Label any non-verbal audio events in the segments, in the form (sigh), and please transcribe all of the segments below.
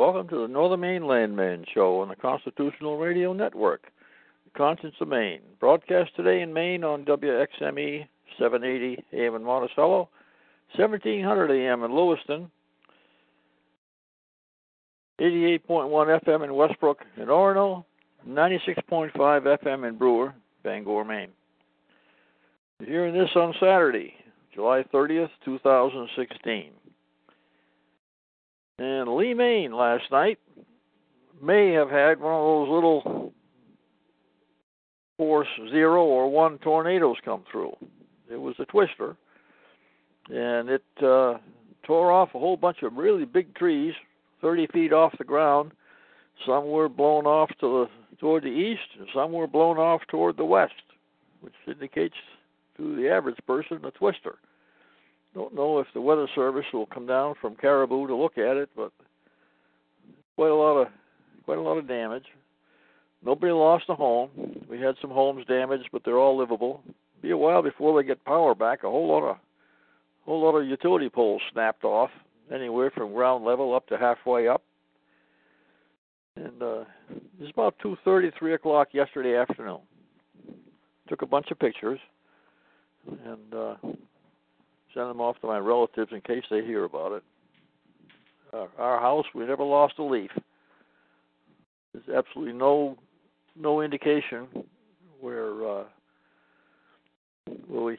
Welcome to the Northern Maine Landman Show on the Constitutional Radio Network, the Conscience of Maine. Broadcast today in Maine on WXME 780 AM in Monticello, 1700 AM in Lewiston, 88.1 FM in Westbrook and Orono, 96.5 FM in Brewer, Bangor, Maine. You're hearing this on Saturday, July 30th, 2016. And Lee, Maine last night may have had one of those little force zero or one tornadoes come through. It was a twister, and it uh, tore off a whole bunch of really big trees, 30 feet off the ground. Some were blown off to the toward the east, and some were blown off toward the west, which indicates to the average person a twister. Don't know if the weather service will come down from Caribou to look at it, but quite a lot of quite a lot of damage. Nobody lost a home. We had some homes damaged, but they're all livable. Be a while before they get power back. A whole lot of whole lot of utility poles snapped off, anywhere from ground level up to halfway up. And uh, it was about two thirty, three o'clock yesterday afternoon. Took a bunch of pictures, and uh, send them off to my relatives in case they hear about it. Uh, our house, we never lost a leaf. There's absolutely no no indication where uh, where we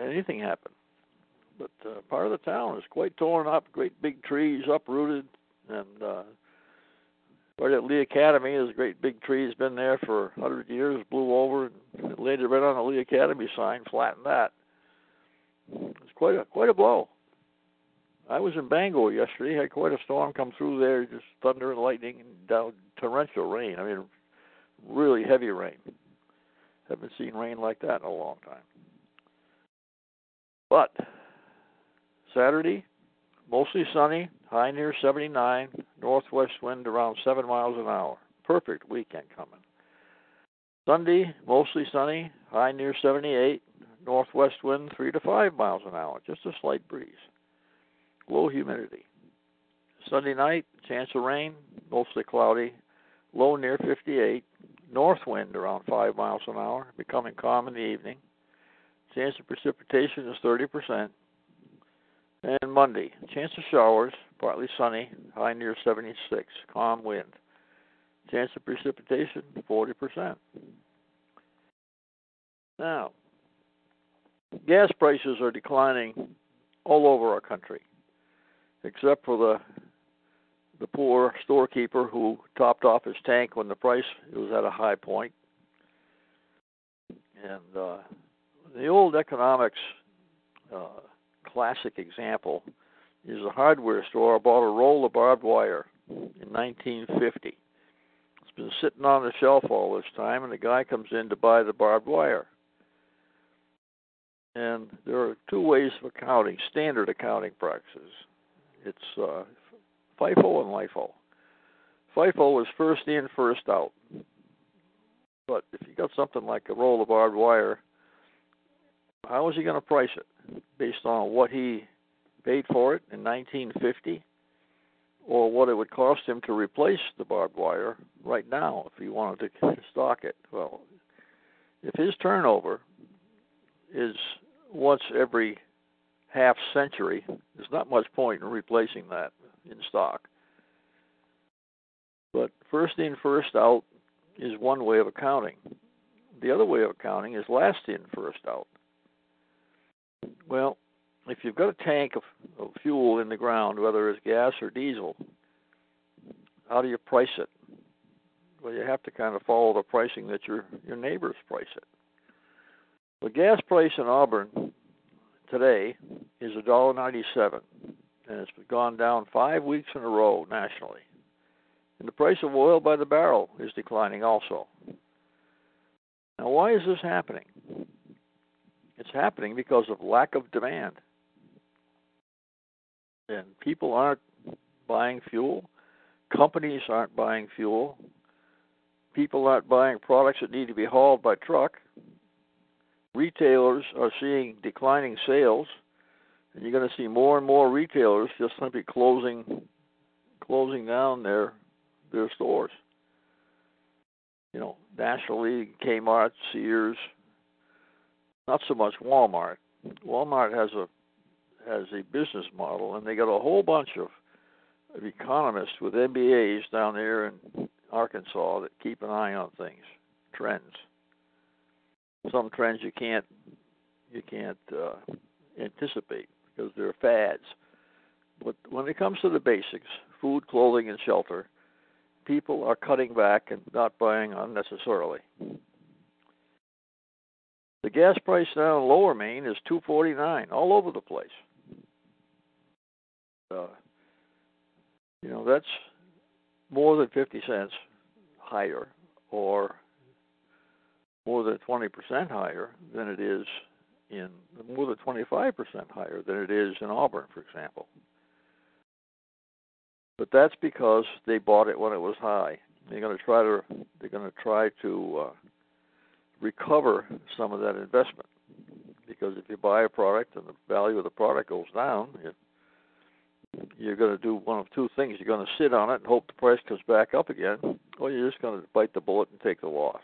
anything happen. But uh, part of the town is quite torn up. Great big trees uprooted, and uh, right at Lee Academy, a great big tree. has been there for a hundred years. Blew over and landed right on the Lee Academy sign. Flattened that. It's quite a quite a blow. I was in Bangor yesterday. Had quite a storm come through there, just thunder and lightning and down torrential rain. I mean, really heavy rain. Haven't seen rain like that in a long time. But Saturday, mostly sunny, high near 79, northwest wind around 7 miles an hour. Perfect weekend coming. Sunday, mostly sunny, high near 78, northwest wind 3 to 5 miles an hour, just a slight breeze. Low humidity. Sunday night, chance of rain, mostly cloudy, low near 58, north wind around 5 miles an hour, becoming calm in the evening. Chance of precipitation is 30%. And Monday, chance of showers, partly sunny, high near 76, calm wind. Chance of precipitation, 40%. Now, gas prices are declining all over our country, except for the the poor storekeeper who topped off his tank when the price was at a high point. And uh, the old economics uh, classic example is a hardware store bought a roll of barbed wire in 1950. It's been sitting on the shelf all this time, and the guy comes in to buy the barbed wire. And there are two ways of accounting, standard accounting practices. It's uh, FIFO and LIFO. FIFO is first in, first out. But if you got something like a roll of barbed wire, how is he going to price it? Based on what he paid for it in 1950 or what it would cost him to replace the barbed wire right now if he wanted to (laughs) stock it. Well, if his turnover is once every half century, there's not much point in replacing that in stock. But first in, first out is one way of accounting. The other way of accounting is last in, first out. Well, if you've got a tank of, of fuel in the ground, whether it's gas or diesel, how do you price it? Well, you have to kind of follow the pricing that your your neighbors price it. The gas price in Auburn today is a dollar ninety-seven, and it's gone down five weeks in a row nationally. And the price of oil by the barrel is declining also. Now, why is this happening? It's happening because of lack of demand. And people aren't buying fuel, companies aren't buying fuel, people aren't buying products that need to be hauled by truck. Retailers are seeing declining sales, and you're going to see more and more retailers just simply closing closing down their their stores. You know, nationally, Kmart, Sears, not so much Walmart. Walmart has a has a business model, and they got a whole bunch of, of economists with MBAs down there in Arkansas that keep an eye on things, trends. Some trends you can't you can't uh, anticipate because they're fads. But when it comes to the basics, food, clothing, and shelter, people are cutting back and not buying unnecessarily. The gas price now in Lower Maine is two forty nine, all over the place. Uh, you know that's more than fifty cents higher, or more than twenty percent higher than it is in more than twenty five percent higher than it is in Auburn, for example. But that's because they bought it when it was high. They're going to try to they're going to try to uh, recover some of that investment because if you buy a product and the value of the product goes down, it, you're going to do one of two things. You're going to sit on it and hope the price comes back up again, or you're just going to bite the bullet and take the loss.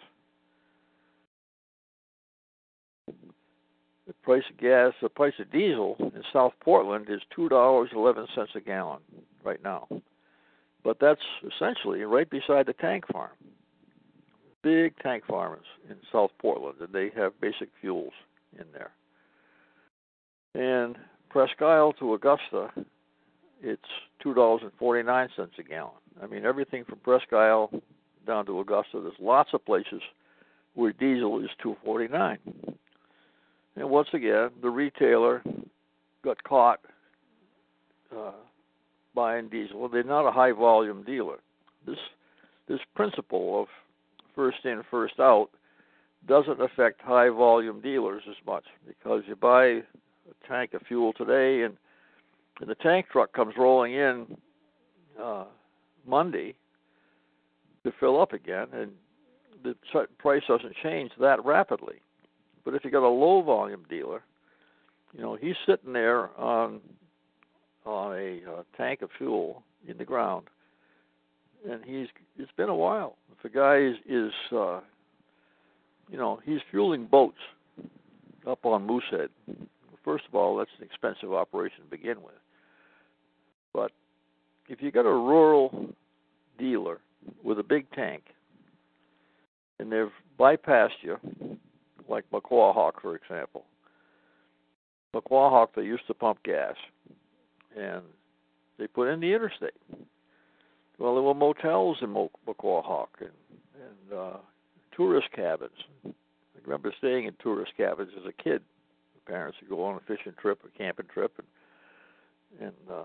The price of gas, the price of diesel in South Portland is two dollars eleven cents a gallon right now. But that's essentially right beside the tank farm. Big tank farmers in South Portland, and they have basic fuels in there. And Presque Isle to Augusta, it's two dollars and forty nine cents a gallon. I mean everything from Presque Isle down to Augusta. There's lots of places where diesel is two forty nine. And once again, the retailer got caught uh, buying diesel. They're not a high volume dealer. This this principle of first in, first out doesn't affect high volume dealers as much because you buy a tank of fuel today and, and the tank truck comes rolling in uh, Monday to fill up again and the price doesn't change that rapidly. But if you got a low volume dealer, you know, he's sitting there on on a uh, tank of fuel in the ground, and he's it's been a while. If a guy is, is uh, you know, he's fueling boats up on Moosehead. First of all, that's an expensive operation to begin with. But if you got a rural dealer with a big tank, and they've bypassed you, like Maquahawk, for example. Maquahawk, they used to pump gas, and they put in the interstate. Well, there were motels in Maquahawk and, and uh, tourist cabins. I remember staying in tourist cabins as a kid. The parents would go on a fishing trip, a camping trip, and and uh,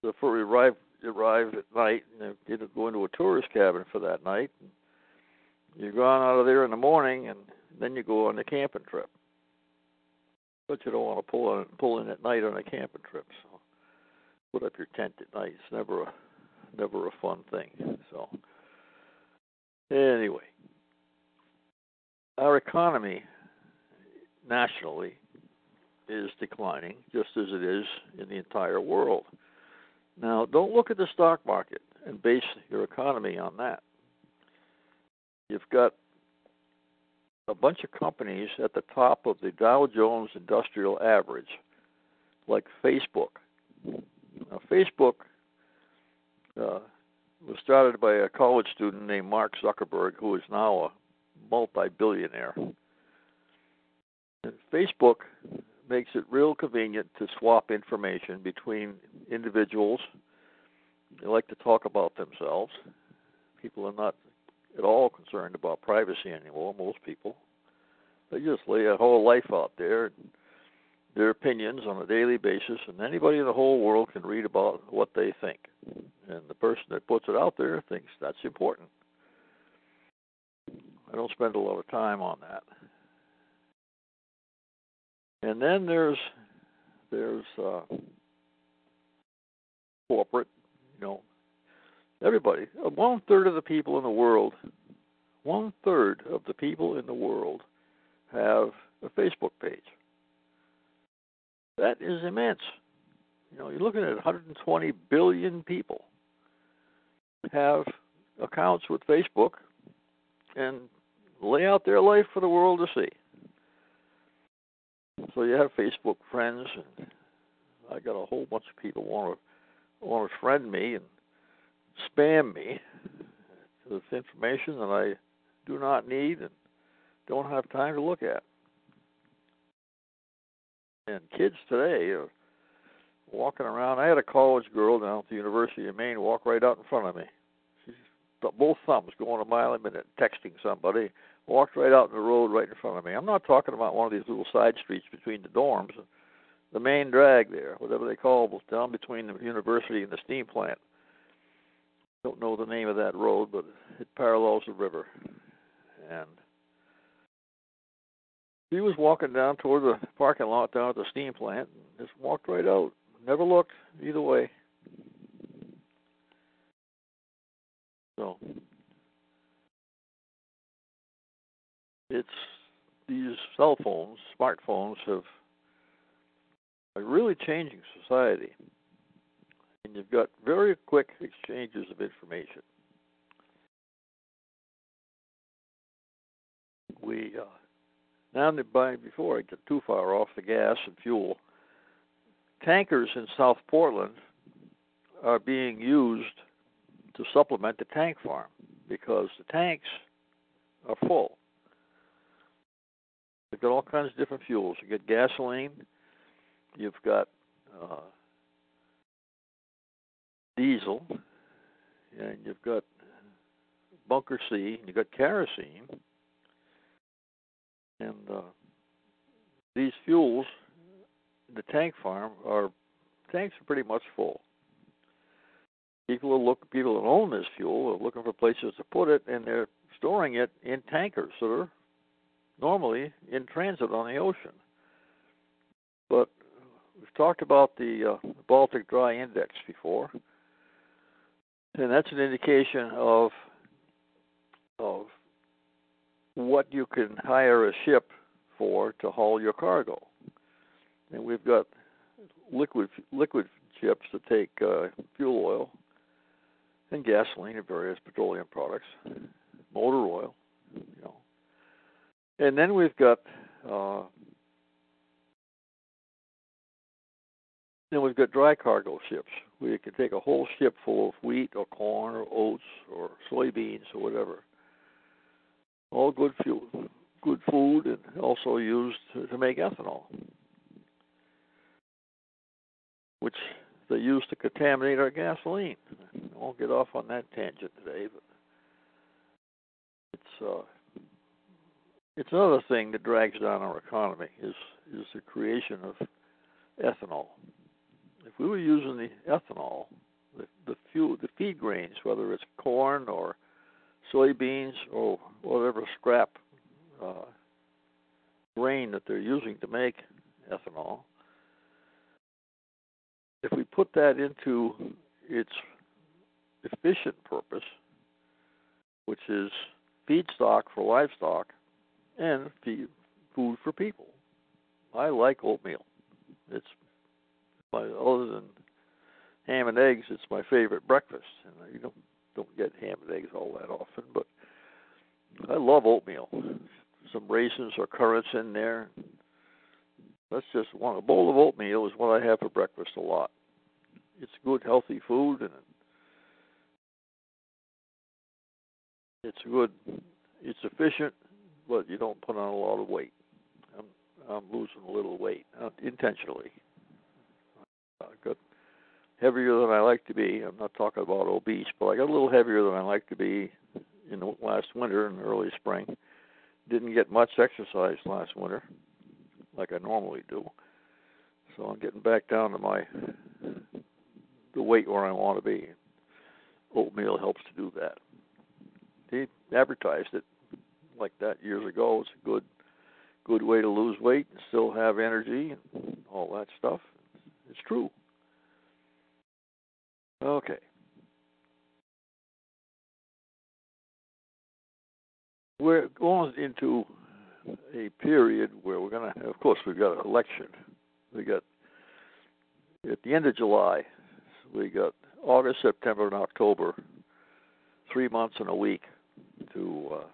before we arrived arrived at night, and they did go into a tourist cabin for that night. And you're gone out of there in the morning, and then you go on a camping trip. But you don't want to pull on pull in at night on a camping trip. So put up your tent at night. It's never a never a fun thing. So anyway, our economy nationally is declining, just as it is in the entire world. Now, don't look at the stock market and base your economy on that. You've got a bunch of companies at the top of the Dow Jones Industrial Average, like Facebook. Now, Facebook uh, was started by a college student named Mark Zuckerberg, who is now a multi-billionaire. Facebook makes it real convenient to swap information between individuals. They like to talk about themselves. People are not at all concerned about privacy anymore, most people. They just lay a whole life out there, their opinions on a daily basis, and anybody in the whole world can read about what they think. And the person that puts it out there thinks that's important. I don't spend a lot of time on that. And then there's there's uh, corporate, you know, everybody. Uh, one third of the people in the world, one third of the people in the world have a Facebook page. That is immense. You know, you're looking at 120 billion people have accounts with Facebook and lay out their life for the world to see. So you have Facebook friends, and I got a whole bunch of people want to want to friend me and spam me with information that I do not need and don't have time to look at. And kids today are walking around. I had a college girl down at the University of Maine walk right out in front of me. She's both thumbs going a mile a minute, texting somebody. Walked right out in the road right in front of me. I'm not talking about one of these little side streets between the dorms. The main drag there, whatever they call it, down between the university and the steam plant. Don't know the name of that road, but it parallels the river. And he was walking down toward the parking lot down at the steam plant and just walked right out. Never looked either way. So it's these cell phones, smartphones have are really changing society. You've got very quick exchanges of information. We uh, now by before I get too far off the gas and fuel, tankers in South Portland are being used to supplement the tank farm because the tanks are full. They've got all kinds of different fuels. You get gasoline, you've got uh, diesel, and you've got bunker C, and you've got kerosene and uh, these fuels, the tank farm, are tanks are pretty much full. People are look people that own this fuel are looking for places to put it, and they're storing it in tankers that are normally in transit on the ocean. But we've talked about the uh, Baltic Dry Index before, and that's an indication of of what you can hire a ship for to haul your cargo. And we've got liquid liquid ships that take uh, fuel oil and gasoline and various petroleum products, motor oil, you know. And then we've got uh, then we've got dry cargo ships you can take a whole ship full of wheat or corn or oats or soybeans or whatever all good fuel, good food, and also used to, to make ethanol, which they use to contaminate our gasoline. I won't get off on that tangent today, but it's uh, it's another thing that drags down our economy is is the creation of ethanol. We were using the ethanol, the, the fuel, the feed grains, whether it's corn or soybeans or whatever scrap uh, grain that they're using to make ethanol, if we put that into its efficient purpose, which is feedstock for livestock and feed, food for people, I like oatmeal. It's my other than ham and eggs, it's my favorite breakfast, and you don't don't get ham and eggs all that often, but I love oatmeal. Some raisins or currants in there. That's just one. A bowl of oatmeal is what I have for breakfast a lot. It's good, healthy food, and it's good. It's efficient, but you don't put on a lot of weight. I'm I'm losing a little weight uh, intentionally. I got heavier than I like to be. I'm not talking about obese, but I got a little heavier than I like to be in the last winter and early spring. Didn't get much exercise last winter, like I normally do. So I'm getting back down to my the weight where I want to be. Oatmeal helps to do that. He advertised it like that years ago. It's a good good way to lose weight and still have energy and all that stuff. It's true. Okay. We're going into a period where we're going to, of course, we've got an election. We got, at the end of July, we got August, September, and October, three months and a week to uh,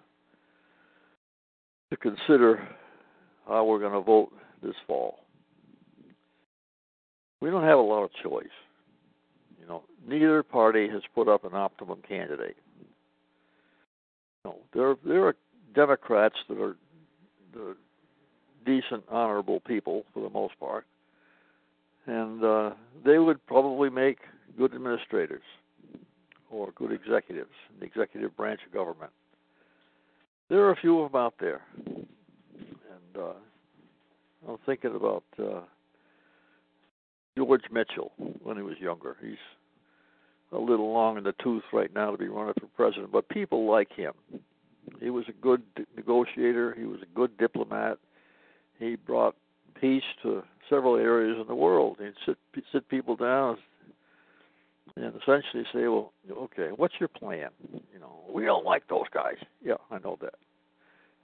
to consider how we're going to vote this fall. We don't have a lot of choice. You know, neither party has put up an optimum candidate. No, there there are Democrats that are, decent, honorable people for the most part, and uh, they would probably make good administrators or good executives in the executive branch of government. There are a few of them out there, and uh, I'm thinking about uh, George Mitchell when he was younger. He's a little long in the tooth right now to be running for president, but people like him. He was a good negotiator. He was a good diplomat. He brought peace to several areas in the world. He'd sit sit people down and essentially say, "Well, okay, what's your plan? You know, we don't like those guys. Yeah, I know that.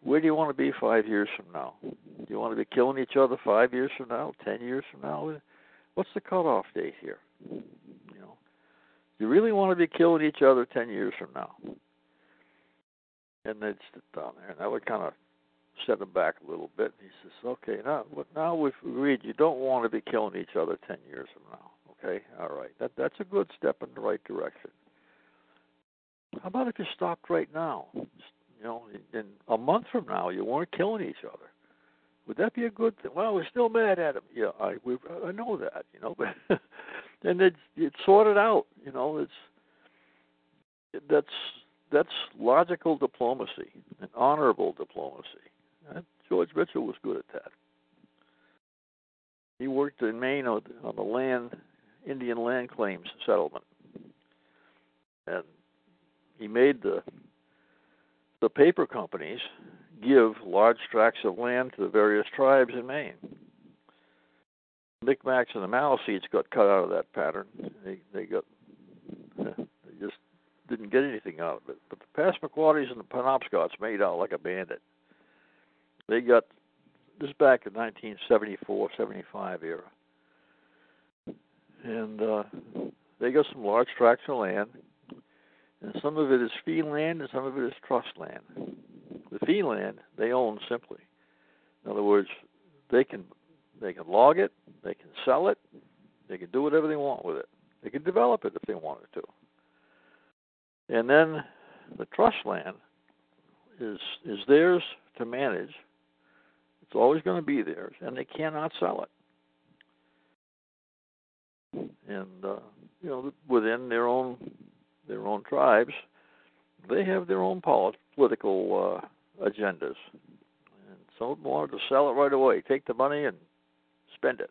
Where do you want to be five years from now? Do you want to be killing each other five years from now, ten years from now? What's the cutoff date here? You know, you really want to be killing each other ten years from now?" And they'd sit down there, and that would kind of set him back a little bit. And he says, "Okay, now, now we've agreed you don't want to be killing each other ten years from now." Okay, all right. That that's a good step in the right direction. How about if you stopped right now? You know, in a month from now, you weren't killing each other. Would that be a good thing? Well, we're still mad at him. Yeah, I we I know that. You know, (laughs) but and it's it's sorted out. You know, it's that's that's logical diplomacy and honorable diplomacy. And George Mitchell was good at that. He worked in Maine on the land Indian land claims settlement, and he made the the paper companies give large tracts of land to the various tribes in Maine. Micmacs and the Maliseets got cut out of that pattern. They they got (laughs) they just didn't get anything out of it. But the Passamaquoddies and the Penobscots made out like a bandit. They got this back in 1974, 75 era and uh, they got some large tracts of land, and some of it is fee land and some of it is trust land. The fee land they own simply. In other words, they can they can log it, they can sell it, they can do whatever they want with it. They can develop it if they wanted to. And then the trust land is is theirs to manage. It's always going to be theirs, and they cannot sell it and uh, you know within their own their own tribes, they have their own polit- political uh, agendas, and some wanted to sell it right away, take the money and spend it.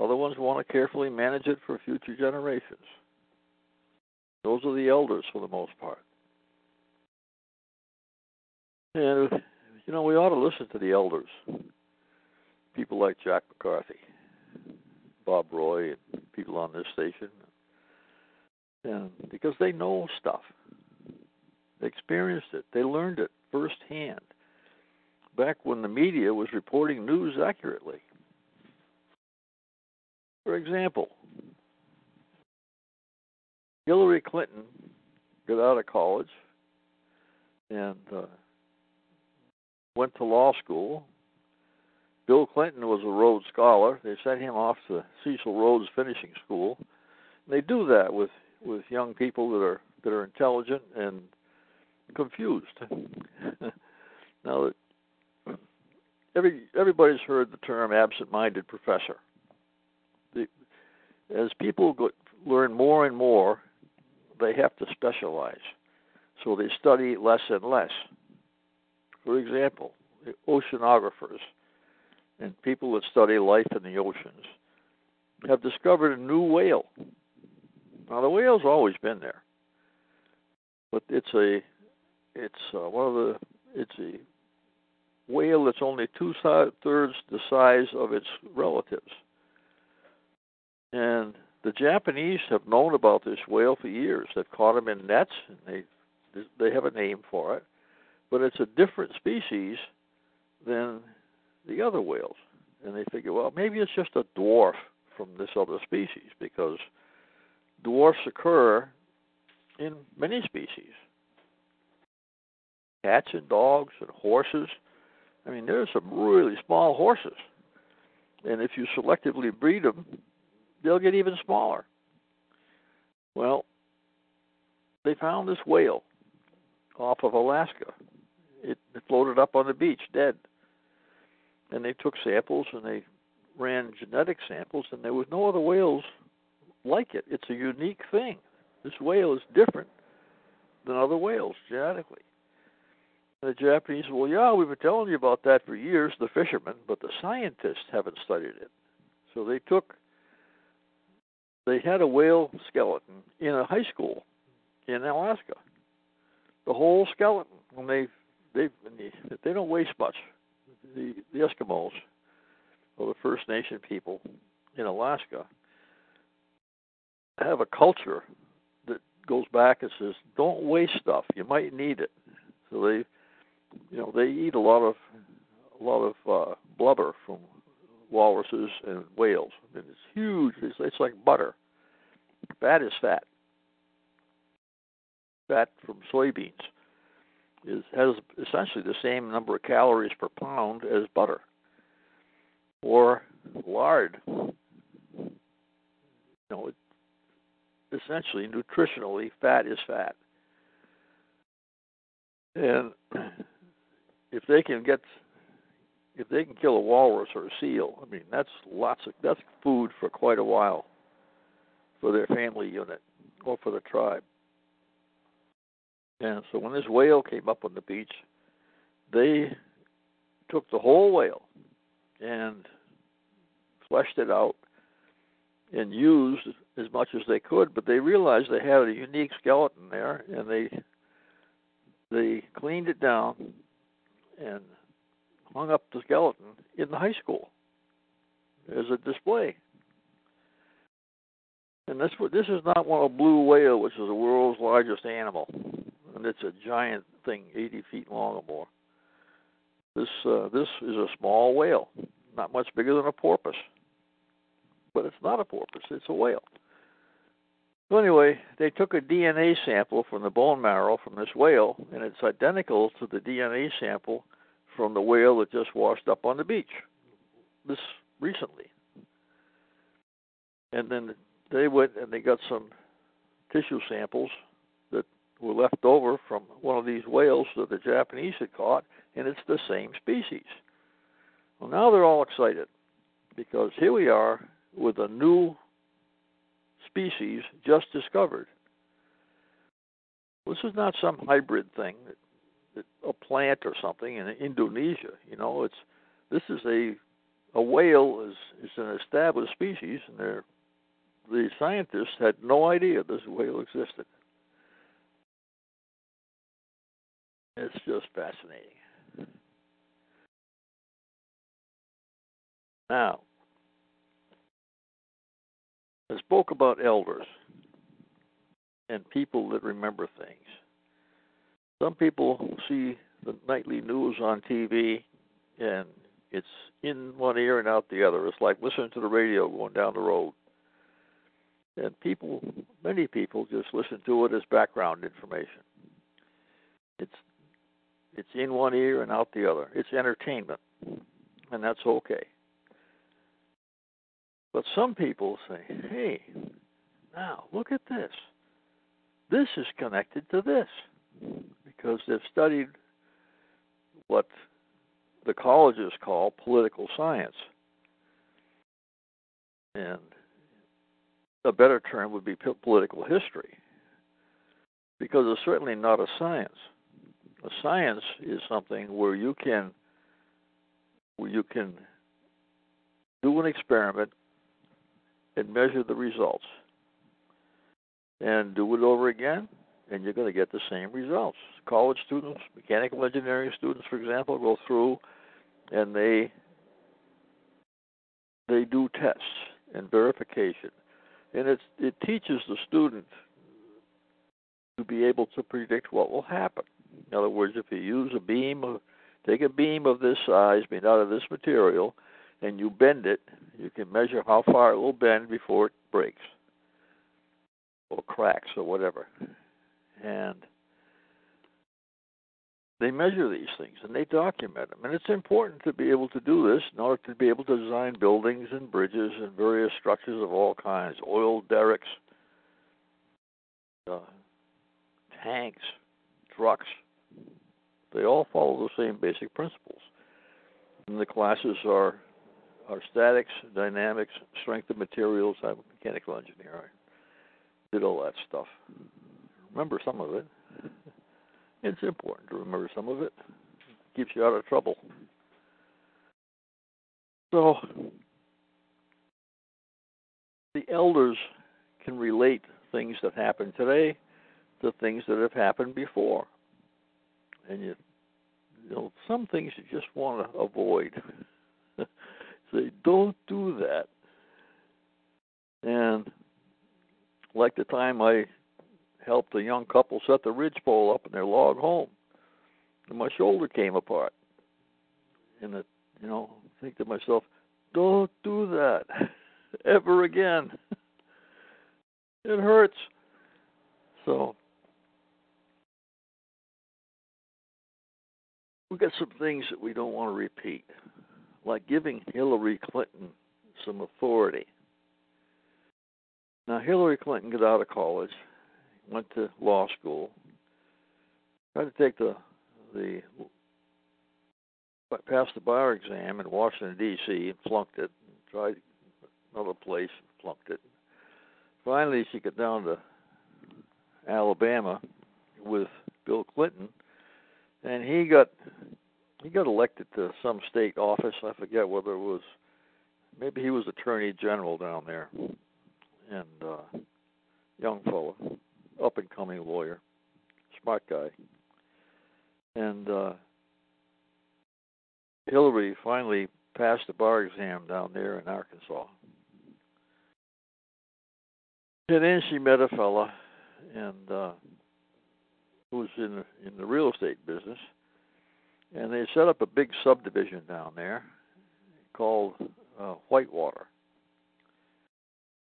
Other ones want to carefully manage it for future generations. Those are the elders for the most part. And you know we ought to listen to the elders, people like Jack McCarthy Bob Roy and people on this station, and because they know stuff, they experienced it, they learned it firsthand. Back when the media was reporting news accurately. For example, Hillary Clinton got out of college and uh, went to law school Bill Clinton was a Rhodes Scholar. They sent him off to Cecil Rhodes Finishing School. And they do that with with young people that are that are intelligent and confused. (laughs) now, every everybody's heard the term absent-minded professor. The, as people go, learn more and more, they have to specialize, so they study less and less. For example, oceanographers and people that study life in the oceans have discovered a new whale. Now the whale's always been there, but it's a it's uh, one of the it's a whale that's only two thirds the size of its relatives. And the Japanese have known about this whale for years. They've caught them in nets, and they they have a name for it, but it's a different species than the other whales. And they figure, well, maybe it's just a dwarf from this other species because dwarfs occur in many species cats and dogs and horses. I mean, there's some really small horses. And if you selectively breed them, they'll get even smaller. Well, they found this whale off of Alaska. It, it floated up on the beach dead. And they took samples and they ran genetic samples, and there was no other whales like it. It's a unique thing. This whale is different than other whales genetically. And the Japanese, well, yeah, we've been telling you about that for years, the fishermen, but the scientists haven't studied it. So they took, they had a whale skeleton in a high school in Alaska. The whole skeleton. When they they they don't waste much. The the Eskimos, or the First Nation people in Alaska, have a culture that goes back and says, "Don't waste stuff. You might need it." So they, you know, they eat a lot of a lot of uh, blubber from walruses and whales. I mean, it's huge. It's, it's like butter. Fat is fat. Fat from soybeans is has essentially the same number of calories per pound as butter or lard. You know, it, essentially nutritionally fat is fat and (clears throat) if they can get if they can kill a walrus or a seal i mean that's lots of that's food for quite a while for their family unit or for the tribe. And so when this whale came up on the beach they took the whole whale and fleshed it out and used as much as they could, but they realized they had a unique skeleton there, and they they cleaned it down and hung up the skeleton in the high school as a display. And this this is not one of blue whale, which is the world's largest animal, and it's a giant thing, 80 feet long or more. This uh, this is a small whale, not much bigger than a porpoise but it's not a porpoise, it's a whale. So anyway, they took a DNA sample from the bone marrow from this whale, and it's identical to the DNA sample from the whale that just washed up on the beach this recently. And then they went and they got some tissue samples that were left over from one of these whales that the Japanese had caught, and it's the same species. Well, now they're all excited because here we are with a new species just discovered. This is not some hybrid thing, a plant or something in Indonesia. You know, it's this is a a whale is is an established species, and they're, the scientists had no idea this whale existed. It's just fascinating. Now, I spoke about elders and people that remember things. Some people see the nightly news on TV and it's in one ear and out the other. It's like listening to the radio going down the road. And people, many people, just listen to it as background information. It's it's in one ear and out the other. It's entertainment, and that's okay. But some people say, hey, now look at this. This is connected to this. because they've studied what the colleges call political science. And a better term would be political history, because it's certainly not a science. A science is something where you can where you can do an experiment and measure the results and do it over again and you're going to get the same results. College students, mechanical engineering students for example go through and they they do tests and verification. And it's it teaches the student to be able to predict what will happen. In other words, if you use a beam of take a beam of this size made out of this material and you bend it, you can measure how far it will bend before it breaks or cracks or whatever. And they measure these things and they document them. And it's important to be able to do this in order to be able to design buildings and bridges and various structures of all kinds, oil derricks, uh, tanks, trucks. They all follow the same basic principles. And the classes are are statics, dynamics, strength of materials, I'm a mechanical engineer. I Did all that stuff. Remember some of it. It's important to remember some of it. Keeps you out of trouble. So the elders can relate things that happen today to things that have happened before. And you you know, some things you just want to avoid. Say, don't do that. And like the time I helped a young couple set the ridgepole up in their log home, and my shoulder came apart. And it, you know, think to myself, don't do that (laughs) ever again. (laughs) it hurts. So we got some things that we don't want to repeat, like giving Hillary Clinton some authority. Now, Hillary Clinton got out of college, went to law school, tried to take the the passed the bar exam in Washington D.C. and flunked it. Tried another place, flunked it. Finally, she got down to Alabama with Bill Clinton, and he got he got elected to some state office. I forget whether it was maybe he was attorney general down there, and uh, young fellow, up and coming lawyer, smart guy, and uh, Hillary finally passed the bar exam down there in Arkansas. And then she met a fella, and uh, who was in in the real estate business, and they set up a big subdivision down there called uh, Whitewater.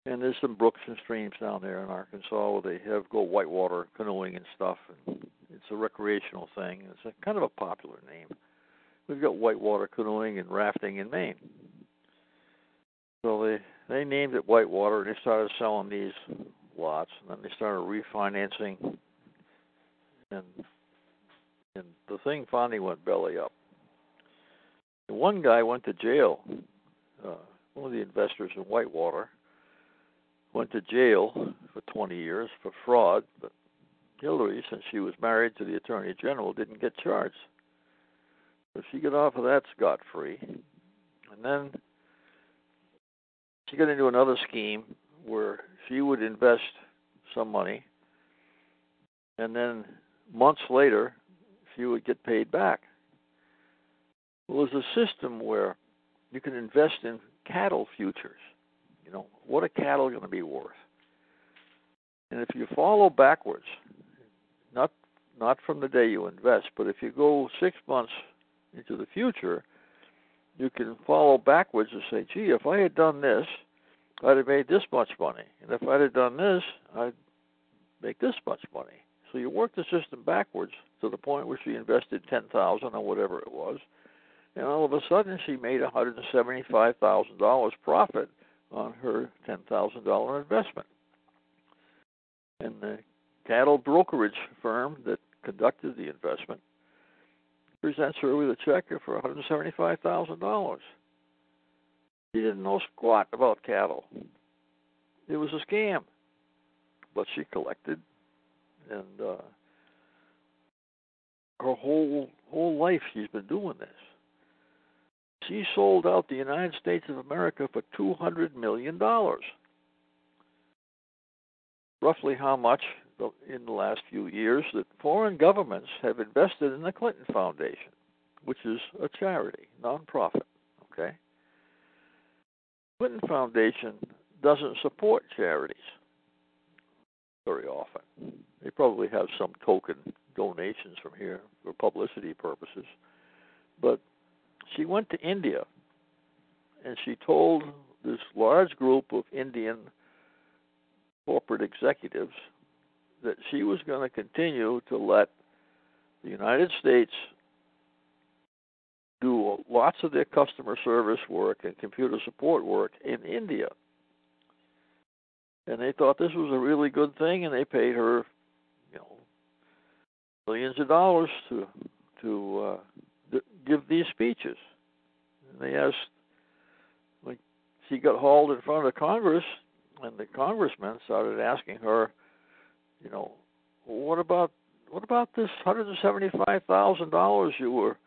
And there's some brooks and streams down there in Arkansas where they have go whitewater canoeing and stuff, and it's a recreational thing. It's a kind of a popular name. We've got whitewater canoeing and rafting in Maine. So they they named it Whitewater, and they started selling these lots, and then they started refinancing, and and the thing finally went belly up. One guy went to jail. Uh, one of the investors in Whitewater went to jail for 20 years for fraud, but Hillary, since she was married to the Attorney General, didn't get charged. So she got off of that scot free. And then she got into another scheme where she would invest some money, and then months later, she would get paid back. Well, there's a system where you can invest in cattle futures. You know, what are cattle going to be worth? And if you follow backwards, not not from the day you invest, but if you go six months into the future, you can follow backwards and say, gee, if I had done this, I'd have made this much money. And if I'd have done this, I'd make this much money. So you work the system backwards to the point where she invested ten thousand or whatever it was, and all of a sudden she made one hundred and seventy-five thousand dollars profit on her ten thousand dollar investment. And the cattle brokerage firm that conducted the investment, presents her with a check for $175,000. She didn't know squat about cattle. It was a scam, but she collected, and uh, her whole whole life she's been doing this. She sold out the United States of America for two hundred million dollars. Roughly how much in the last few years that foreign governments have invested in the Clinton Foundation, which is a charity, nonprofit. Okay. Clinton Foundation doesn't support charities very often. They probably have some token donations from here for publicity purposes. But she went to India and she told this large group of Indian corporate executives that she was going to continue to let the United States do lots of their customer service work and computer support work in India. And they thought this was a really good thing, and they paid her, you know, millions of dollars to to uh, give these speeches. And they asked, when she got hauled in front of Congress, and the congressmen started asking her, you know, what about what about this hundred and seventy five thousand dollars you were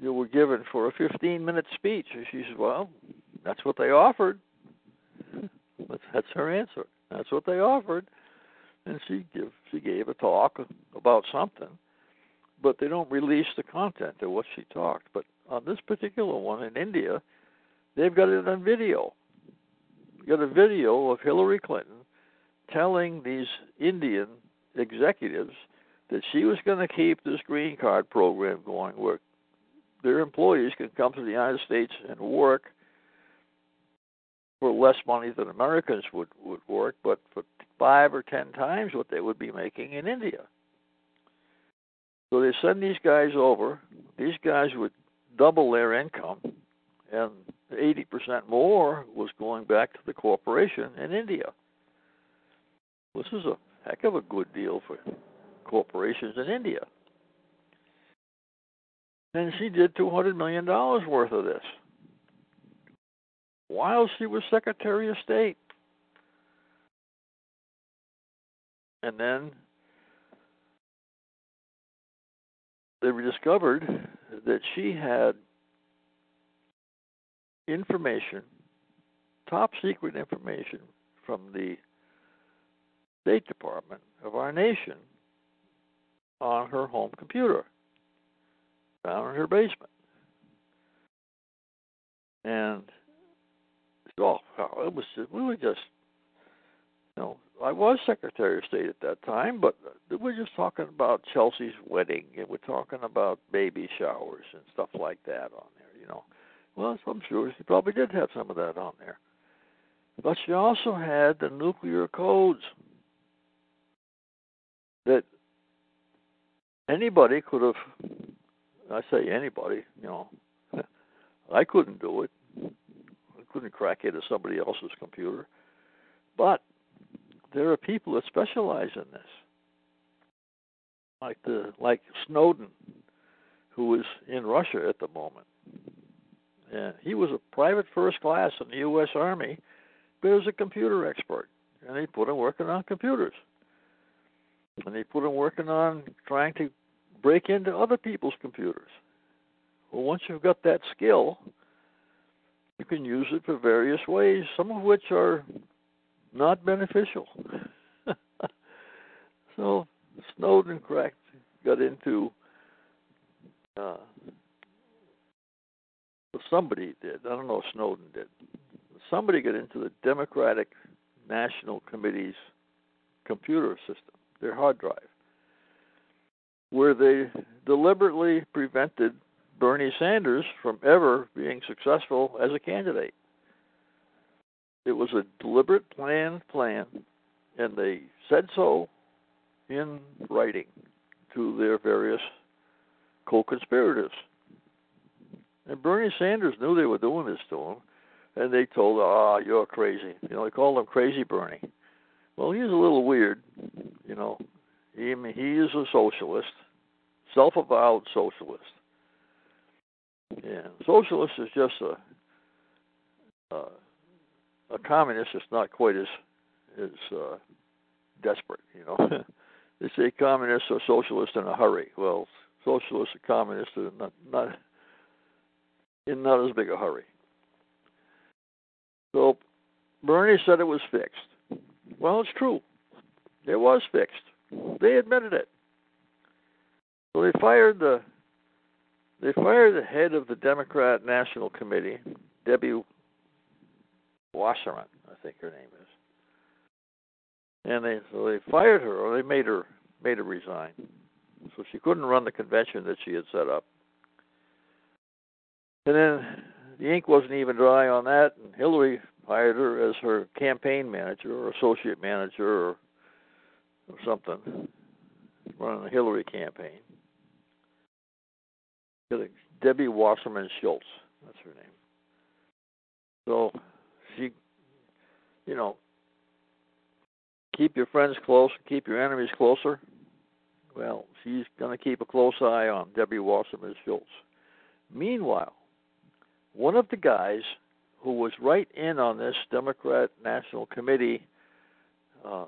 you were given for a fifteen minute speech? And she said, Well, that's what they offered. That's, her answer. That's what they offered. And she give she gave a talk about something, but they don't release the content of what she talked. But on this particular one in India, they've got it on video. Got a video of Hillary Clinton telling these Indian executives that she was going to keep this green card program going where their employees can come to the United States and work for less money than Americans would, would work, but for five or ten times what they would be making in India. So they send these guys over. These guys would double their income, and 80% more was going back to the corporation in India. This is a heck of a good deal for corporations in India. And she did $200 million worth of this while she was Secretary of State. And then they discovered that she had information, top secret information from the State Department of our nation on her home computer down in her basement. And Oh, oh, it was we were just you know I was Secretary of State at that time, but we're just talking about Chelsea's wedding and we're talking about baby showers and stuff like that on there, you know. Well, I'm sure she probably did have some of that on there. But she also had the nuclear codes that anybody could have I say anybody, you know. (laughs) I couldn't do it couldn't crack into somebody else's computer. But there are people that specialize in this, like the like Snowden, who is in Russia at the moment. And he was a private first class in the U.S. Army, but he was a computer expert, and they put him working on computers, and they put him working on trying to break into other people's computers. Well, once you've got that skill, you can use it for various ways, some of which are not beneficial. (laughs) so Snowden cracked, got into. Uh, well, somebody did. I don't know if Snowden did. Somebody got into the Democratic National Committee's computer system, their hard drive, where they deliberately prevented Bernie Sanders from ever being successful as a candidate. It was a deliberate planned plan, and they said so in writing to their various co conspirators. And Bernie Sanders knew they were doing this to him, and they told, "Ah, oh, you're crazy." You know, they called him Crazy Bernie. Well, he's a little weird. You know, He, I mean, he is a socialist, self-avowed socialist. Yeah, socialist is just a uh, a communist. It's not quite as as uh, desperate, you know. (laughs) they say communists are socialists in a hurry. Well, socialists and communists are not not in not as big a hurry. So Bernie said it was fixed. Well, it's true. It was fixed. They admitted it. So they fired the they fired the head of the Democrat National Committee, Debbie Wasserman, I think her name is. And they so they fired her or they made her made her resign. So she couldn't run the convention that she had set up. And then the ink wasn't even dry on that, and Hillary hired her as her campaign manager or associate manager or, or something, running the Hillary campaign. Debbie Wasserman Schultz, that's her name. So she, you know, keep your friends close, keep your enemies closer. Well, she's going to keep a close eye on Debbie Wasserman Schultz. Meanwhile, one of the guys who was right in on this Democrat National Committee uh,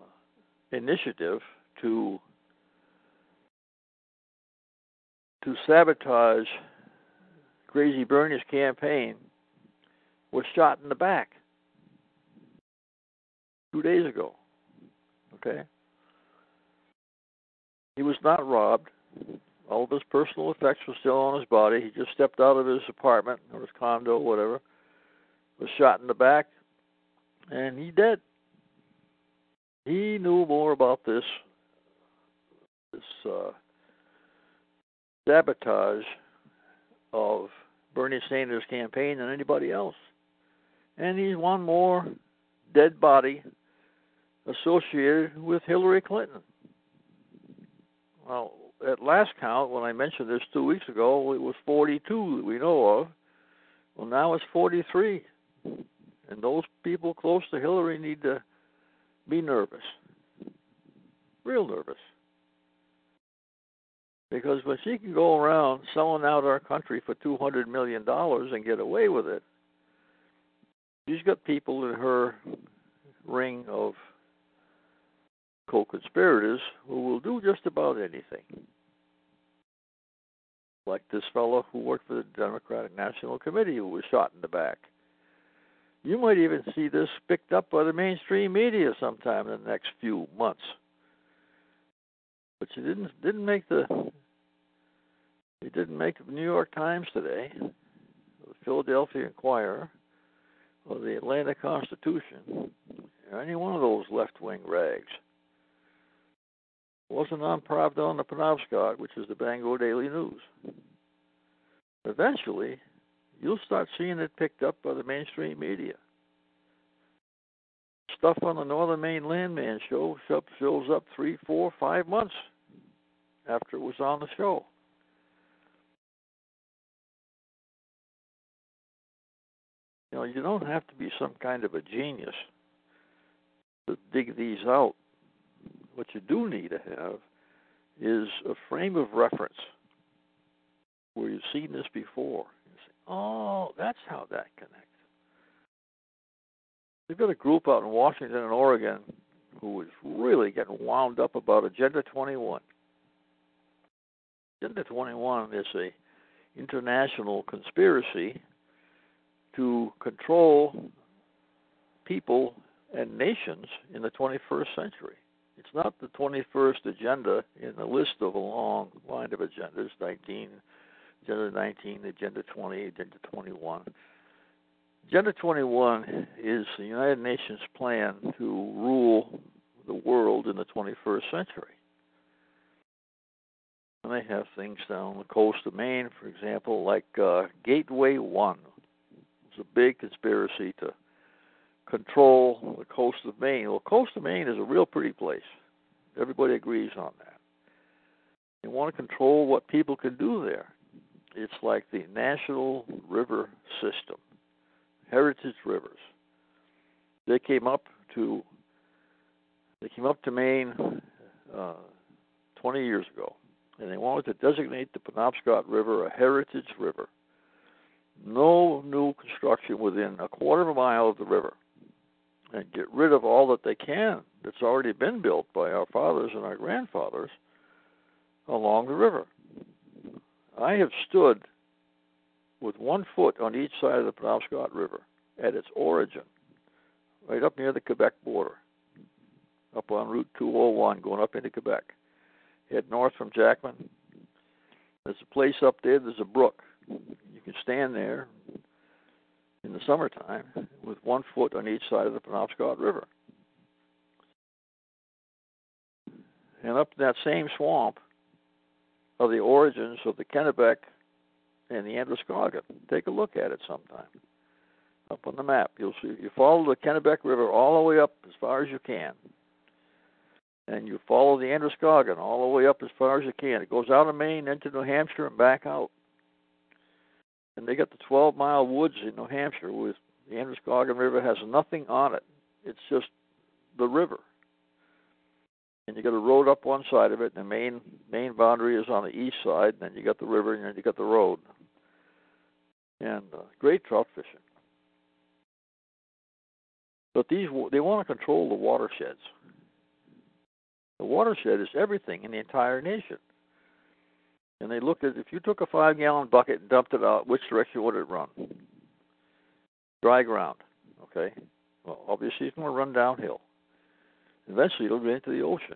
initiative to to sabotage Crazy Bernie's campaign was shot in the back two days ago. Okay? He was not robbed. All of his personal effects were still on his body. He just stepped out of his apartment or his condo, whatever, was shot in the back, and he dead. He knew more about this this uh, sabotage of Bernie Sanders' campaign than anybody else. And he's one more dead body associated with Hillary Clinton. Well, at last count, when I mentioned this two weeks ago, it was 42 that we know of. Well, now it's 43. And those people close to Hillary need to be nervous. Real nervous. Because when she can go around selling out our country for $200 million and get away with it, she's got people in her ring of co conspirators who will do just about anything. Like this fellow who worked for the Democratic National Committee who was shot in the back. You might even see this picked up by the mainstream media sometime in the next few months. But you didn't didn't make the it didn't make the New York Times today, the Philadelphia Inquirer, or the Atlanta Constitution, or any one of those left wing rags. Wasn't on Pravda on the Penobscot, which is the Bangor Daily News. Eventually, you'll start seeing it picked up by the mainstream media. Stuff on the Northern Maine Landman show shows up three, four, five months after it was on the show. You know, you don't have to be some kind of a genius to dig these out. What you do need to have is a frame of reference where you've seen this before. You say, oh, that's how that connects. We've got a group out in Washington and Oregon who is really getting wound up about Agenda 21. Agenda 21 is a international conspiracy to control people and nations in the 21st century. It's not the 21st agenda in the list of a long line of agendas 19, Agenda 19, Agenda 20, Agenda 21. Agenda 21 is the United Nations plan to rule the world in the 21st century. And they have things down the coast of Maine, for example, like uh, Gateway 1, it's a big conspiracy to control the coast of Maine. Well, coast of Maine is a real pretty place. Everybody agrees on that. They want to control what people can do there. It's like the national river system, heritage rivers. They came up to they came up to Maine uh, 20 years ago, and they wanted to designate the Penobscot River a heritage river. No new construction within a quarter of a mile of the river, and get rid of all that they can that's already been built by our fathers and our grandfathers along the river. I have stood with one foot on each side of the Penobscot River at its origin, right up near the Quebec border, up on Route 201 going up into Quebec. Head north from Jackman. There's a place up there, there's a brook. You can stand there in the summertime with one foot on each side of the Penobscot River. And up that same swamp are the origins of the Kennebec and the Androscoggin. Take a look at it sometime. Up on the map, you'll see. You follow the Kennebec River all the way up as far as you can, and you follow the Androscoggin all the way up as far as you can. It goes out of Maine into New Hampshire and back out. And they got the 12 mile woods in New Hampshire with the Androscoggin River has nothing on it. It's just the river. And you got a road up one side of it, and the Maine Maine boundary is on the east side. And then you got the river, and then you got the road. And uh, great trout fishing. But these they want to control the watersheds. The watershed is everything in the entire nation. And they look at if you took a five gallon bucket and dumped it out, which direction would it run? Dry ground. Okay. Well, obviously it's going to run downhill. Eventually it'll get into the ocean.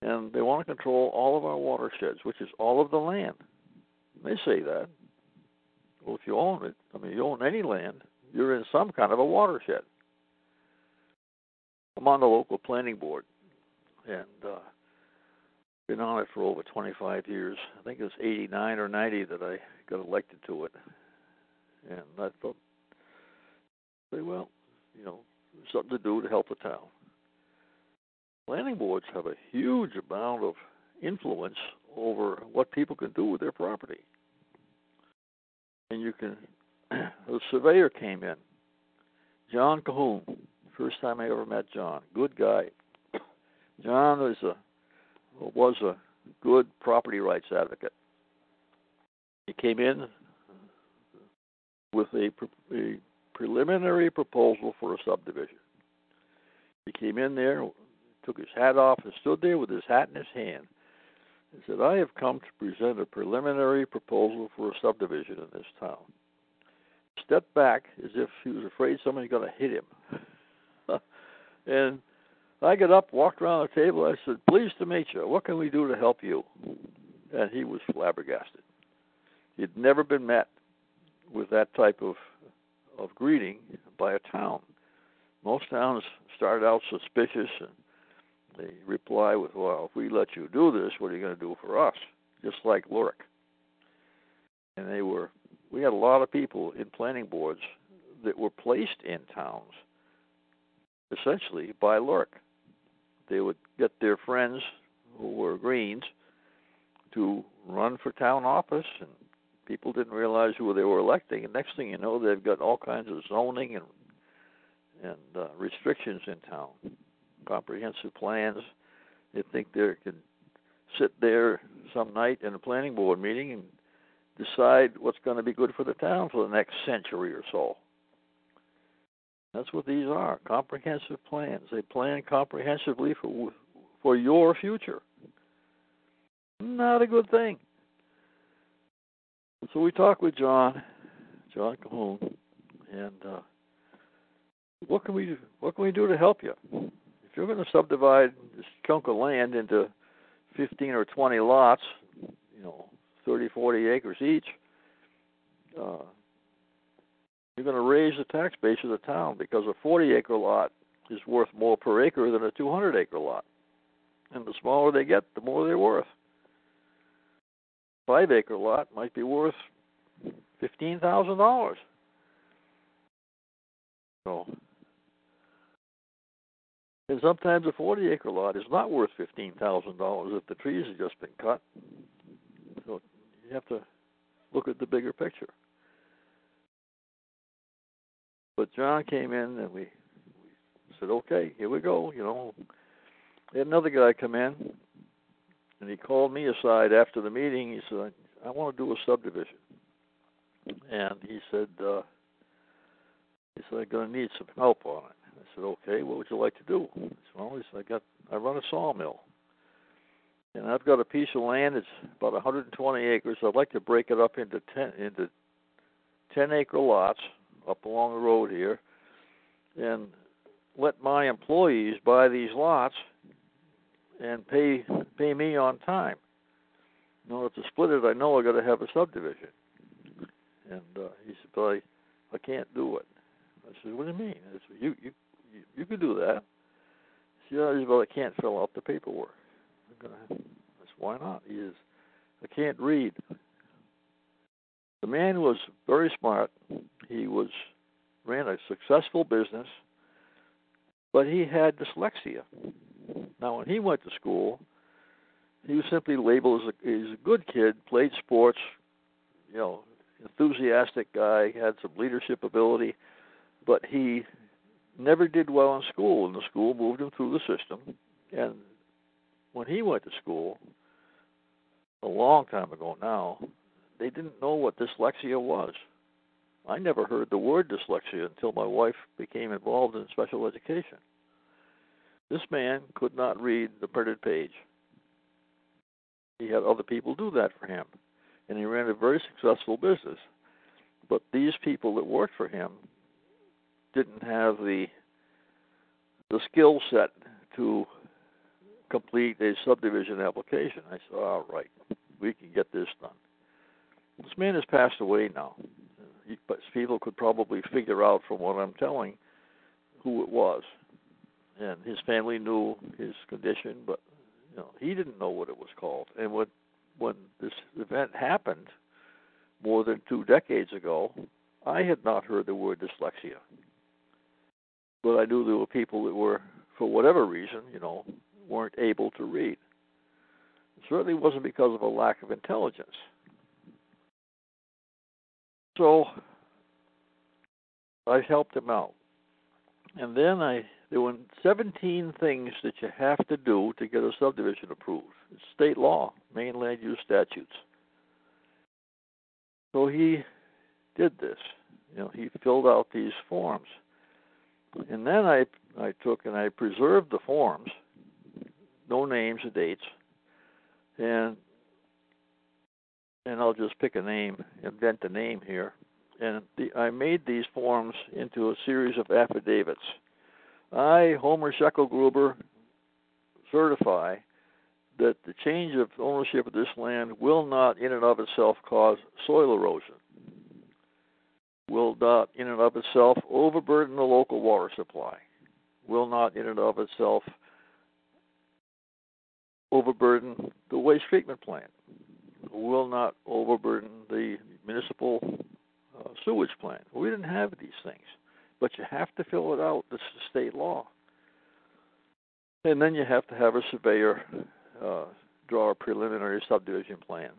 And they want to control all of our watersheds, which is all of the land. They say that. Well, if you own it, I mean, you own any land, you're in some kind of a watershed. I'm on the local planning board, and uh, been on it for over 25 years. I think it was 89 or 90 that I got elected to it, and I thought, say, well, you know, something to do to help the town. Planning boards have a huge amount of influence over what people can do with their property. And you can, (clears throat) the surveyor came in, John Cahoon, first time I ever met John, good guy. John was a was a good property rights advocate. He came in with a, a preliminary proposal for a subdivision. He came in there, took his hat off, and stood there with his hat in his hand. He said, I have come to present a preliminary proposal for a subdivision in this town. Stepped back as if he was afraid somebody's going to hit him. (laughs) and I got up, walked around the table. I said, Pleased to meet you. What can we do to help you? And he was flabbergasted. He'd never been met with that type of of greeting by a town. Most towns start out suspicious and they reply with, Well, if we let you do this, what are you going to do for us? Just like LURC. And they were, we had a lot of people in planning boards that were placed in towns essentially by LURC. They would get their friends who were Greens to run for town office and people didn't realize who they were electing. And next thing you know, they've got all kinds of zoning and and uh, restrictions in town, comprehensive plans. They think they can sit there some night in a planning board meeting and decide what's going to be good for the town for the next century or so. That's what these are comprehensive plans. They plan comprehensively for for your future. Not a good thing. So we talked with John, John Cahoon, and uh, what can we do? What can we do to help you? If you're going to subdivide this chunk of land into 15 or 20 lots, you know, 30, 40 acres each, uh, you're going to raise the tax base of the town because a 40 acre lot is worth more per acre than a 200 acre lot. And the smaller they get, the more they're worth five acre lot might be worth fifteen thousand dollars. So and sometimes a forty acre lot is not worth fifteen thousand dollars if the trees have just been cut. So you have to look at the bigger picture. But John came in and we, said, Okay, here we go, you know. They had another guy come in, and he called me aside after the meeting. He said, "I want to do a subdivision," and he said, uh, "He said I'm going to need some help on it." I said, "Okay, what would you like to do?" He said, "Well," he said, "I got I run a sawmill." and I've got a piece of land. It's about 120 acres. I'd like to break it up into 10 into 10 acre lots up along the road here, and let my employees buy these lots and pay pay me on time. In order to split it, I know I got to have a subdivision. And uh, he said, "But I, I can't do it." I said, "What do you mean?" I said, "You you you, you can do that." He said, "Yeah, but I can't fill out the paperwork." I'm gonna. That's why not. He is. I can't read. The man was very smart. He was ran a successful business, but he had dyslexia. Now, when he went to school, he was simply labeled as a, a good kid, played sports, you know, enthusiastic guy, had some leadership ability, but he never did well in school, and the school moved him through the system. And when he went to school, a long time ago now, they didn't know what dyslexia was. I never heard the word dyslexia until my wife became involved in special education. This man could not read the printed page. He had other people do that for him, and he ran a very successful business. But these people that worked for him didn't have the the skill set to complete a subdivision application. I said, all right, we can get this done. This man has passed away now, but people could probably figure out from what I'm telling who it was. And his family knew his condition, but you know he didn't know what it was called. And when when this event happened more than two decades ago, I had not heard the word dyslexia. But I knew there were people that were, for whatever reason, you know, weren't able to read. It certainly wasn't because of a lack of intelligence. So I helped him out. And then I there were 17 things that you have to do to get a subdivision approved. It's state law, Maine land use statutes. So he did this. You know, he filled out these forms. And then I I took and I preserved the forms no names or dates, and and I'll just pick a name, invent a name here. And the, I made these forms into a series of affidavits. I, Homer Scheckelgruber, certify that the change of ownership of this land will not, in and of itself, cause soil erosion. Will not, in and of itself, overburden the local water supply. Will not, in and of itself, overburden the waste treatment plant, will not overburden the municipal uh, sewage plant. We didn't have these things, but you have to fill it out. This is state law. And then you have to have a surveyor uh, draw a preliminary subdivision plan.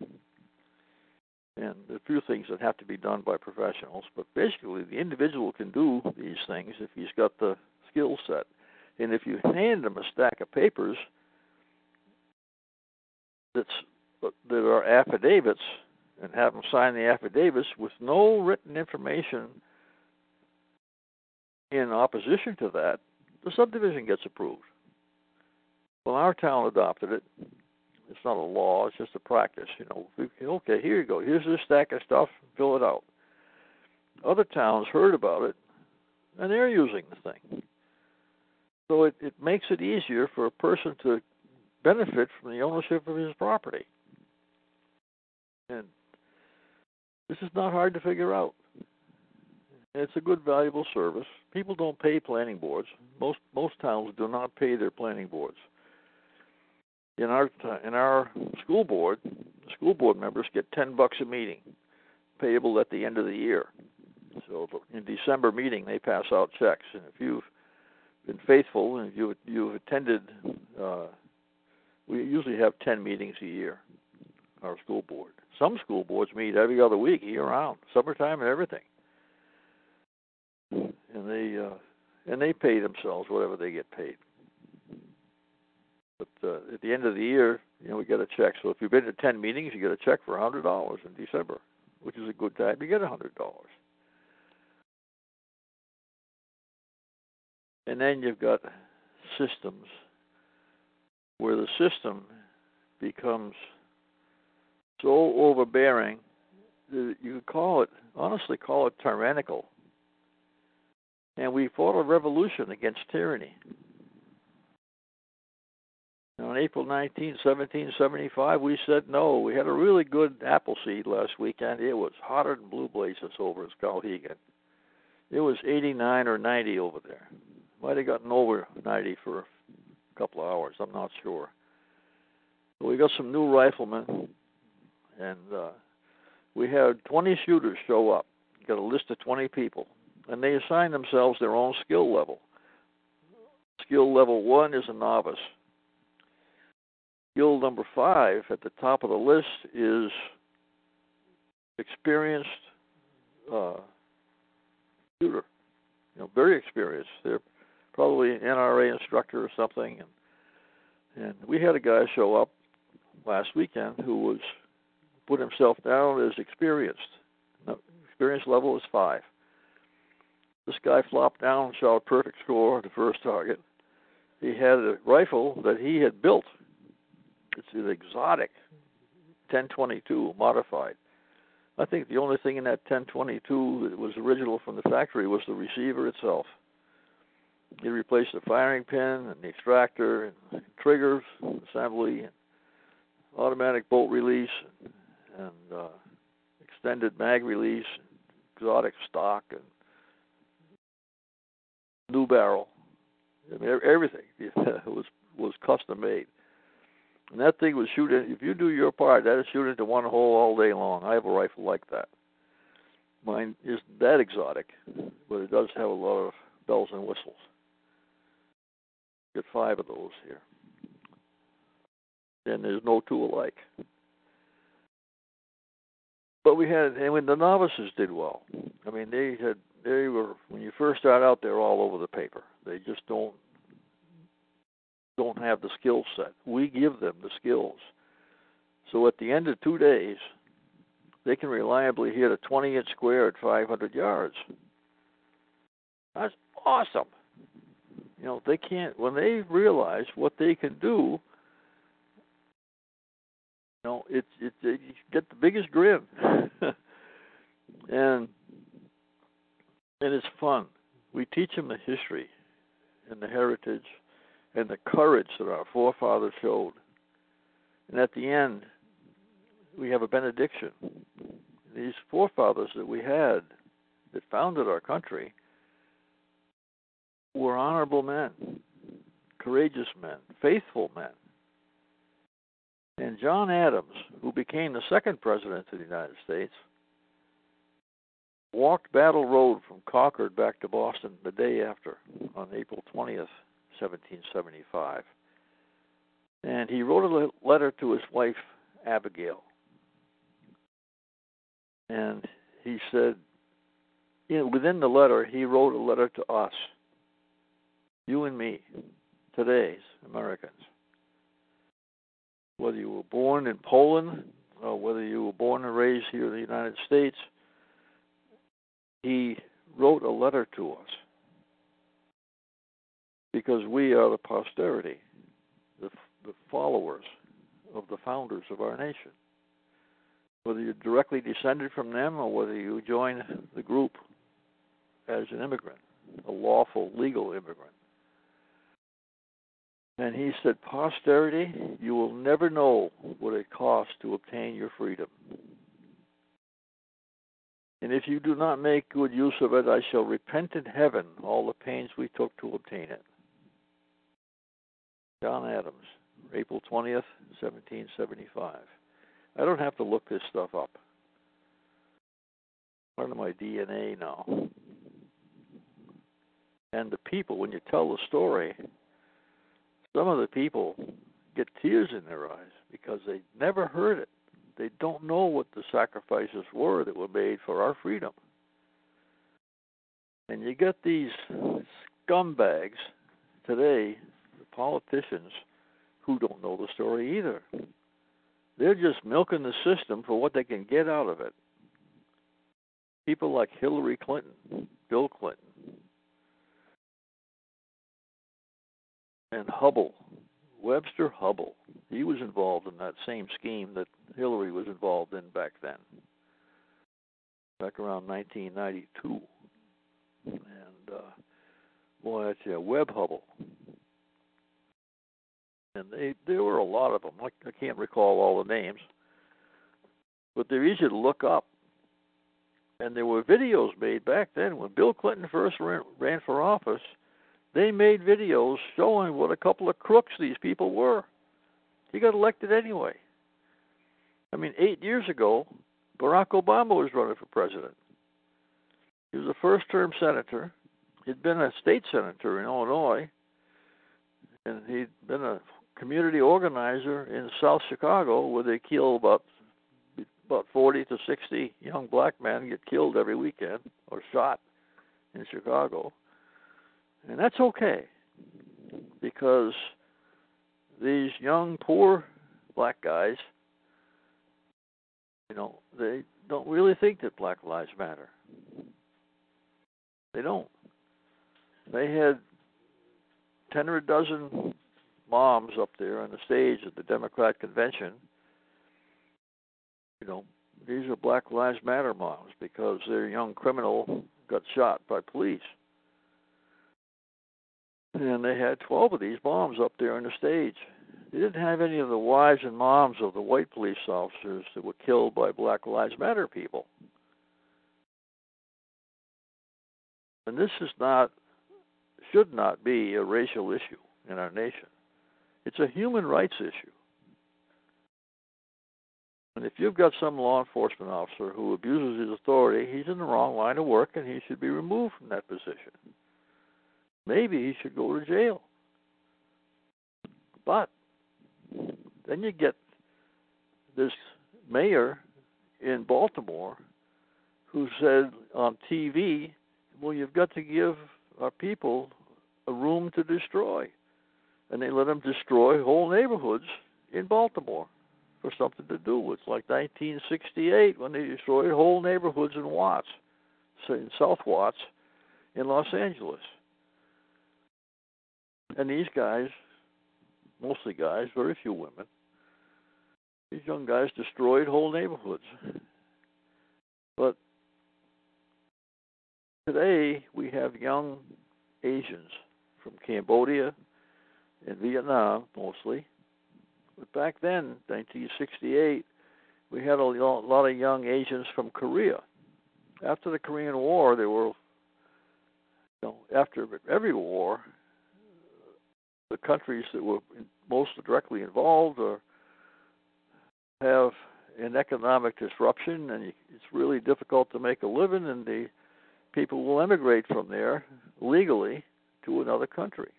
And a few things that have to be done by professionals, but basically the individual can do these things if he's got the skill set. And if you hand him a stack of papers, that's that are affidavits and have them sign the affidavits with no written information in opposition to that, the subdivision gets approved. Well, our town adopted it. It's not a law; it's just a practice. You know, okay, here you go. Here's this stack of stuff. Fill it out. Other towns heard about it, and they're using the thing. So it, it makes it easier for a person to benefit from the ownership of his property. And this is not hard to figure out. It's a good, valuable service. People don't pay planning boards. Most most towns do not pay their planning boards. In our in our school board, school board members get ten bucks a meeting, payable at the end of the year. So in December meeting, they pass out checks, and if you've been faithful and you you've attended uh, we usually have 10 meetings a year, our school board. Some school boards meet every other week, year round, summertime and everything. And they uh, and they pay themselves whatever they get paid. uh, at the end of the year, you know, we get a check. So if you've been to ten meetings, you get a check for a hundred dollars in December, which is a good time to get a hundred dollars. And then you've got systems where the system becomes so overbearing that you could call it, honestly, call it tyrannical. And we fought a revolution against tyranny. On April 19, 1775, we said no. We had a really good Appleseed last weekend. It was hotter than blue blazes over at Skowhegan. It was 89 or 90 over there. Might have gotten over 90 for a couple of hours. I'm not sure. But we got some new riflemen, and uh, we had 20 shooters show up. Got a list of 20 people, and they assign themselves their own skill level. Skill level one is a novice. Skill number five at the top of the list is experienced uh, shooter. You know, very experienced. They're probably an NRA instructor or something, and and we had a guy show up last weekend who was put himself down as experienced. Experience level is five. This guy flopped down and shot a perfect score on the first target. He had a rifle that he had built. It's an exotic 10/22 modified. I think the only thing in that 10/22 that was original from the factory was the receiver itself. He replaced the firing pin and the extractor and triggers, assembly, automatic bolt release, and uh, extended mag release, exotic stock, and new barrel. I mean, everything (laughs) was was custom made. And that thing was shooting. If you do your part, that is shooting to one hole all day long. I have a rifle like that. Mine isn't that exotic, but it does have a lot of bells and whistles. Get five of those here. And there's no two alike. But we had, and when the novices did well. I mean, they had, they were when you first start out, they're all over the paper. They just don't don't have the skill set. We give them the skills. So at the end of two days, they can reliably hit a 20 inch square at 500 yards. That's awesome. You know, they can't, when they realize what they can do, know, it's, it's, you get the biggest grin. (laughs) and, and it's fun. We teach them the history and the heritage and the courage that our forefathers showed. And at the end, we have a benediction. These forefathers that we had that founded our country were honorable men, courageous men, faithful men. And John Adams, who became the second president of the United States, walked Battle Road from Concord back to Boston the day after, on April 20th, 1775. And he wrote a letter to his wife, Abigail. And he said, you know, within the letter, he wrote a letter to us, you and me, today's Americans. Whether you were born in Poland or whether you were born and raised here in the United States, he wrote a letter to us because we are the posterity, the, the followers of the founders of our nation. Whether you're directly descended from them or whether you join the group as an immigrant, a lawful, legal immigrant. And he said, Posterity, you will never know what it costs to obtain your freedom. And if you do not make good use of it, I shall repent in heaven all the pains we took to obtain it. John Adams, April 20th, 1775. I don't have to look this stuff up. Part of my DNA now. And the people, when you tell the story, some of the people get tears in their eyes because they never heard it. They don't know what the sacrifices were that were made for our freedom. And you get these scumbags today the politicians who don't know the story either. They're just milking the system for what they can get out of it. People like Hillary Clinton, Bill Clinton, and Hubbell, Webster Hubbell. He was involved in that same scheme that Hillary was involved in back then, back around 1992. And uh, boy, that's yeah, Webb Hubbell. And they there were a lot of them. I, I can't recall all the names, but they're easy to look up. And there were videos made back then when Bill Clinton first ran, ran for office they made videos showing what a couple of crooks these people were. He got elected anyway. I mean, eight years ago, Barack Obama was running for president. He was a first term senator. He'd been a state senator in Illinois, and he'd been a community organizer in South Chicago where they kill about about 40 to 60 young black men get killed every weekend or shot in Chicago. And that's okay because these young, poor black guys, you know, they don't really think that Black Lives Matter. They don't. They had ten or a dozen moms up there on the stage at the Democrat convention. You know, these are Black Lives Matter moms because their young criminal got shot by police and they had 12 of these bombs up there on the stage. They didn't have any of the wives and moms of the white police officers that were killed by Black Lives Matter people. And this is not, should not be a racial issue in our nation. It's a human rights issue. And if you've got some law enforcement officer who abuses his authority, he's in the wrong line of work and he should be removed from that position maybe he should go to jail. But then you get this mayor in Baltimore who said on TV, well, you've got to give our people a room to destroy. And they let them destroy whole neighborhoods in Baltimore for something to do. It's like 1968 when they destroyed whole neighborhoods in Watts, in South Watts, in Los Angeles. And these guys, mostly guys, very few women, these young guys destroyed whole neighborhoods. But today we have young Asians from Cambodia and Vietnam mostly. But back then, 1968, we had a lot of young Asians from Korea. After the Korean War, there were, you know, after every war, the countries that were most directly involved or have an economic disruption and it's really difficult to make a living and the people will emigrate from there legally to another country.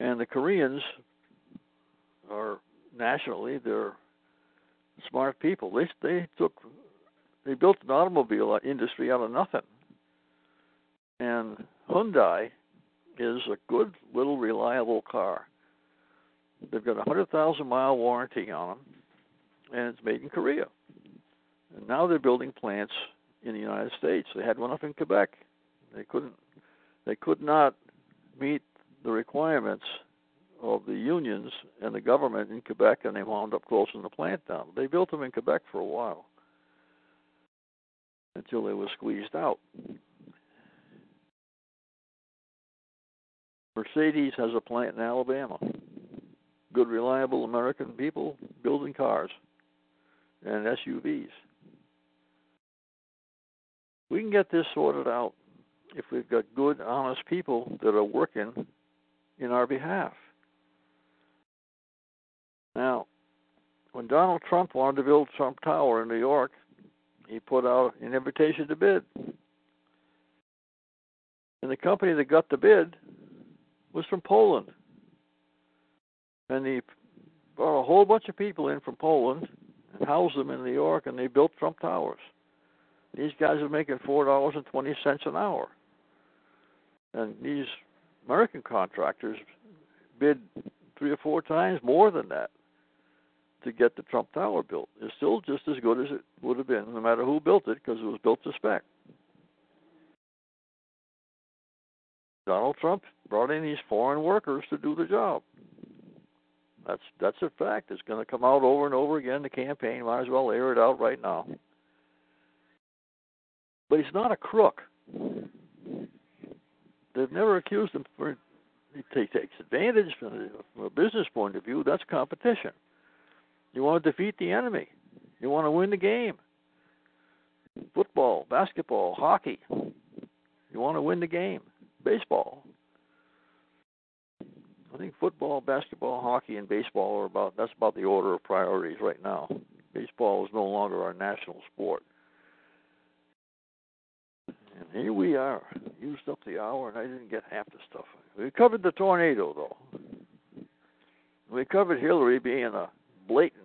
And the koreans are nationally they're smart people. They they took they built an automobile industry out of nothing. And hyundai is a good little reliable car. They've got a hundred thousand mile warranty on them, and it's made in Korea. And now they're building plants in the United States. They had one up in Quebec. They couldn't. They could not meet the requirements of the unions and the government in Quebec, and they wound up closing the plant down. They built them in Quebec for a while until they were squeezed out. Mercedes has a plant in Alabama. Good, reliable American people building cars and SUVs. We can get this sorted out if we've got good, honest people that are working in our behalf. Now, when Donald Trump wanted to build Trump Tower in New York, he put out an invitation to bid. And the company that got the bid was from Poland. And he brought a whole bunch of people in from Poland and housed them in New York, and they built Trump Towers. These guys are making four dollars and twenty cents an hour, and these American contractors bid three or four times more than that to get the Trump Tower built. It's still just as good as it would have been, no matter who built it, because it was built to spec. Donald Trump brought in these foreign workers to do the job. That's that's a fact. It's going to come out over and over again. The campaign might as well air it out right now. But he's not a crook. They've never accused him for. He takes advantage from a business point of view. That's competition. You want to defeat the enemy. You want to win the game. Football, basketball, hockey. You want to win the game. Baseball. I think football, basketball, hockey, and baseball are about that's about the order of priorities right now. Baseball is no longer our national sport. And here we are. Used up the hour and I didn't get half the stuff. We covered the tornado though. We covered Hillary being a blatant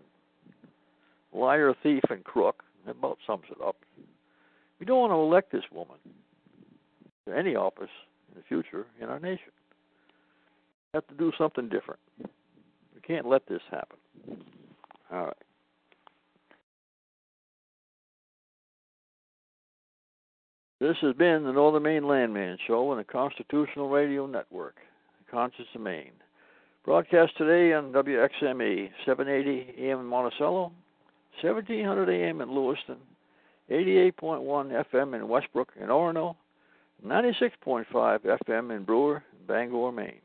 liar, thief, and crook. That about sums it up. We don't want to elect this woman to any office in the future in our nation. Have to do something different. We can't let this happen. All right. This has been the Northern Maine Landman Show on the Constitutional Radio Network, Conscious of Maine. Broadcast today on WXME, 780 AM in Monticello, 1700 AM in Lewiston, 88.1 FM in Westbrook and Orono, 96.5 FM in Brewer, Bangor, Maine.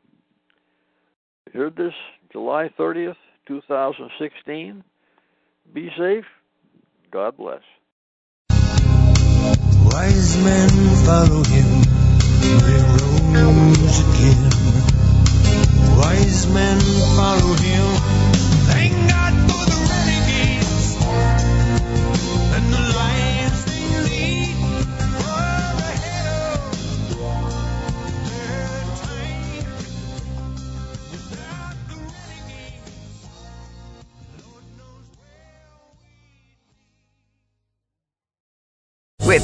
Heard this July 30th, 2016. Be safe. God bless. Wise men follow him, they rose again. Wise men follow him,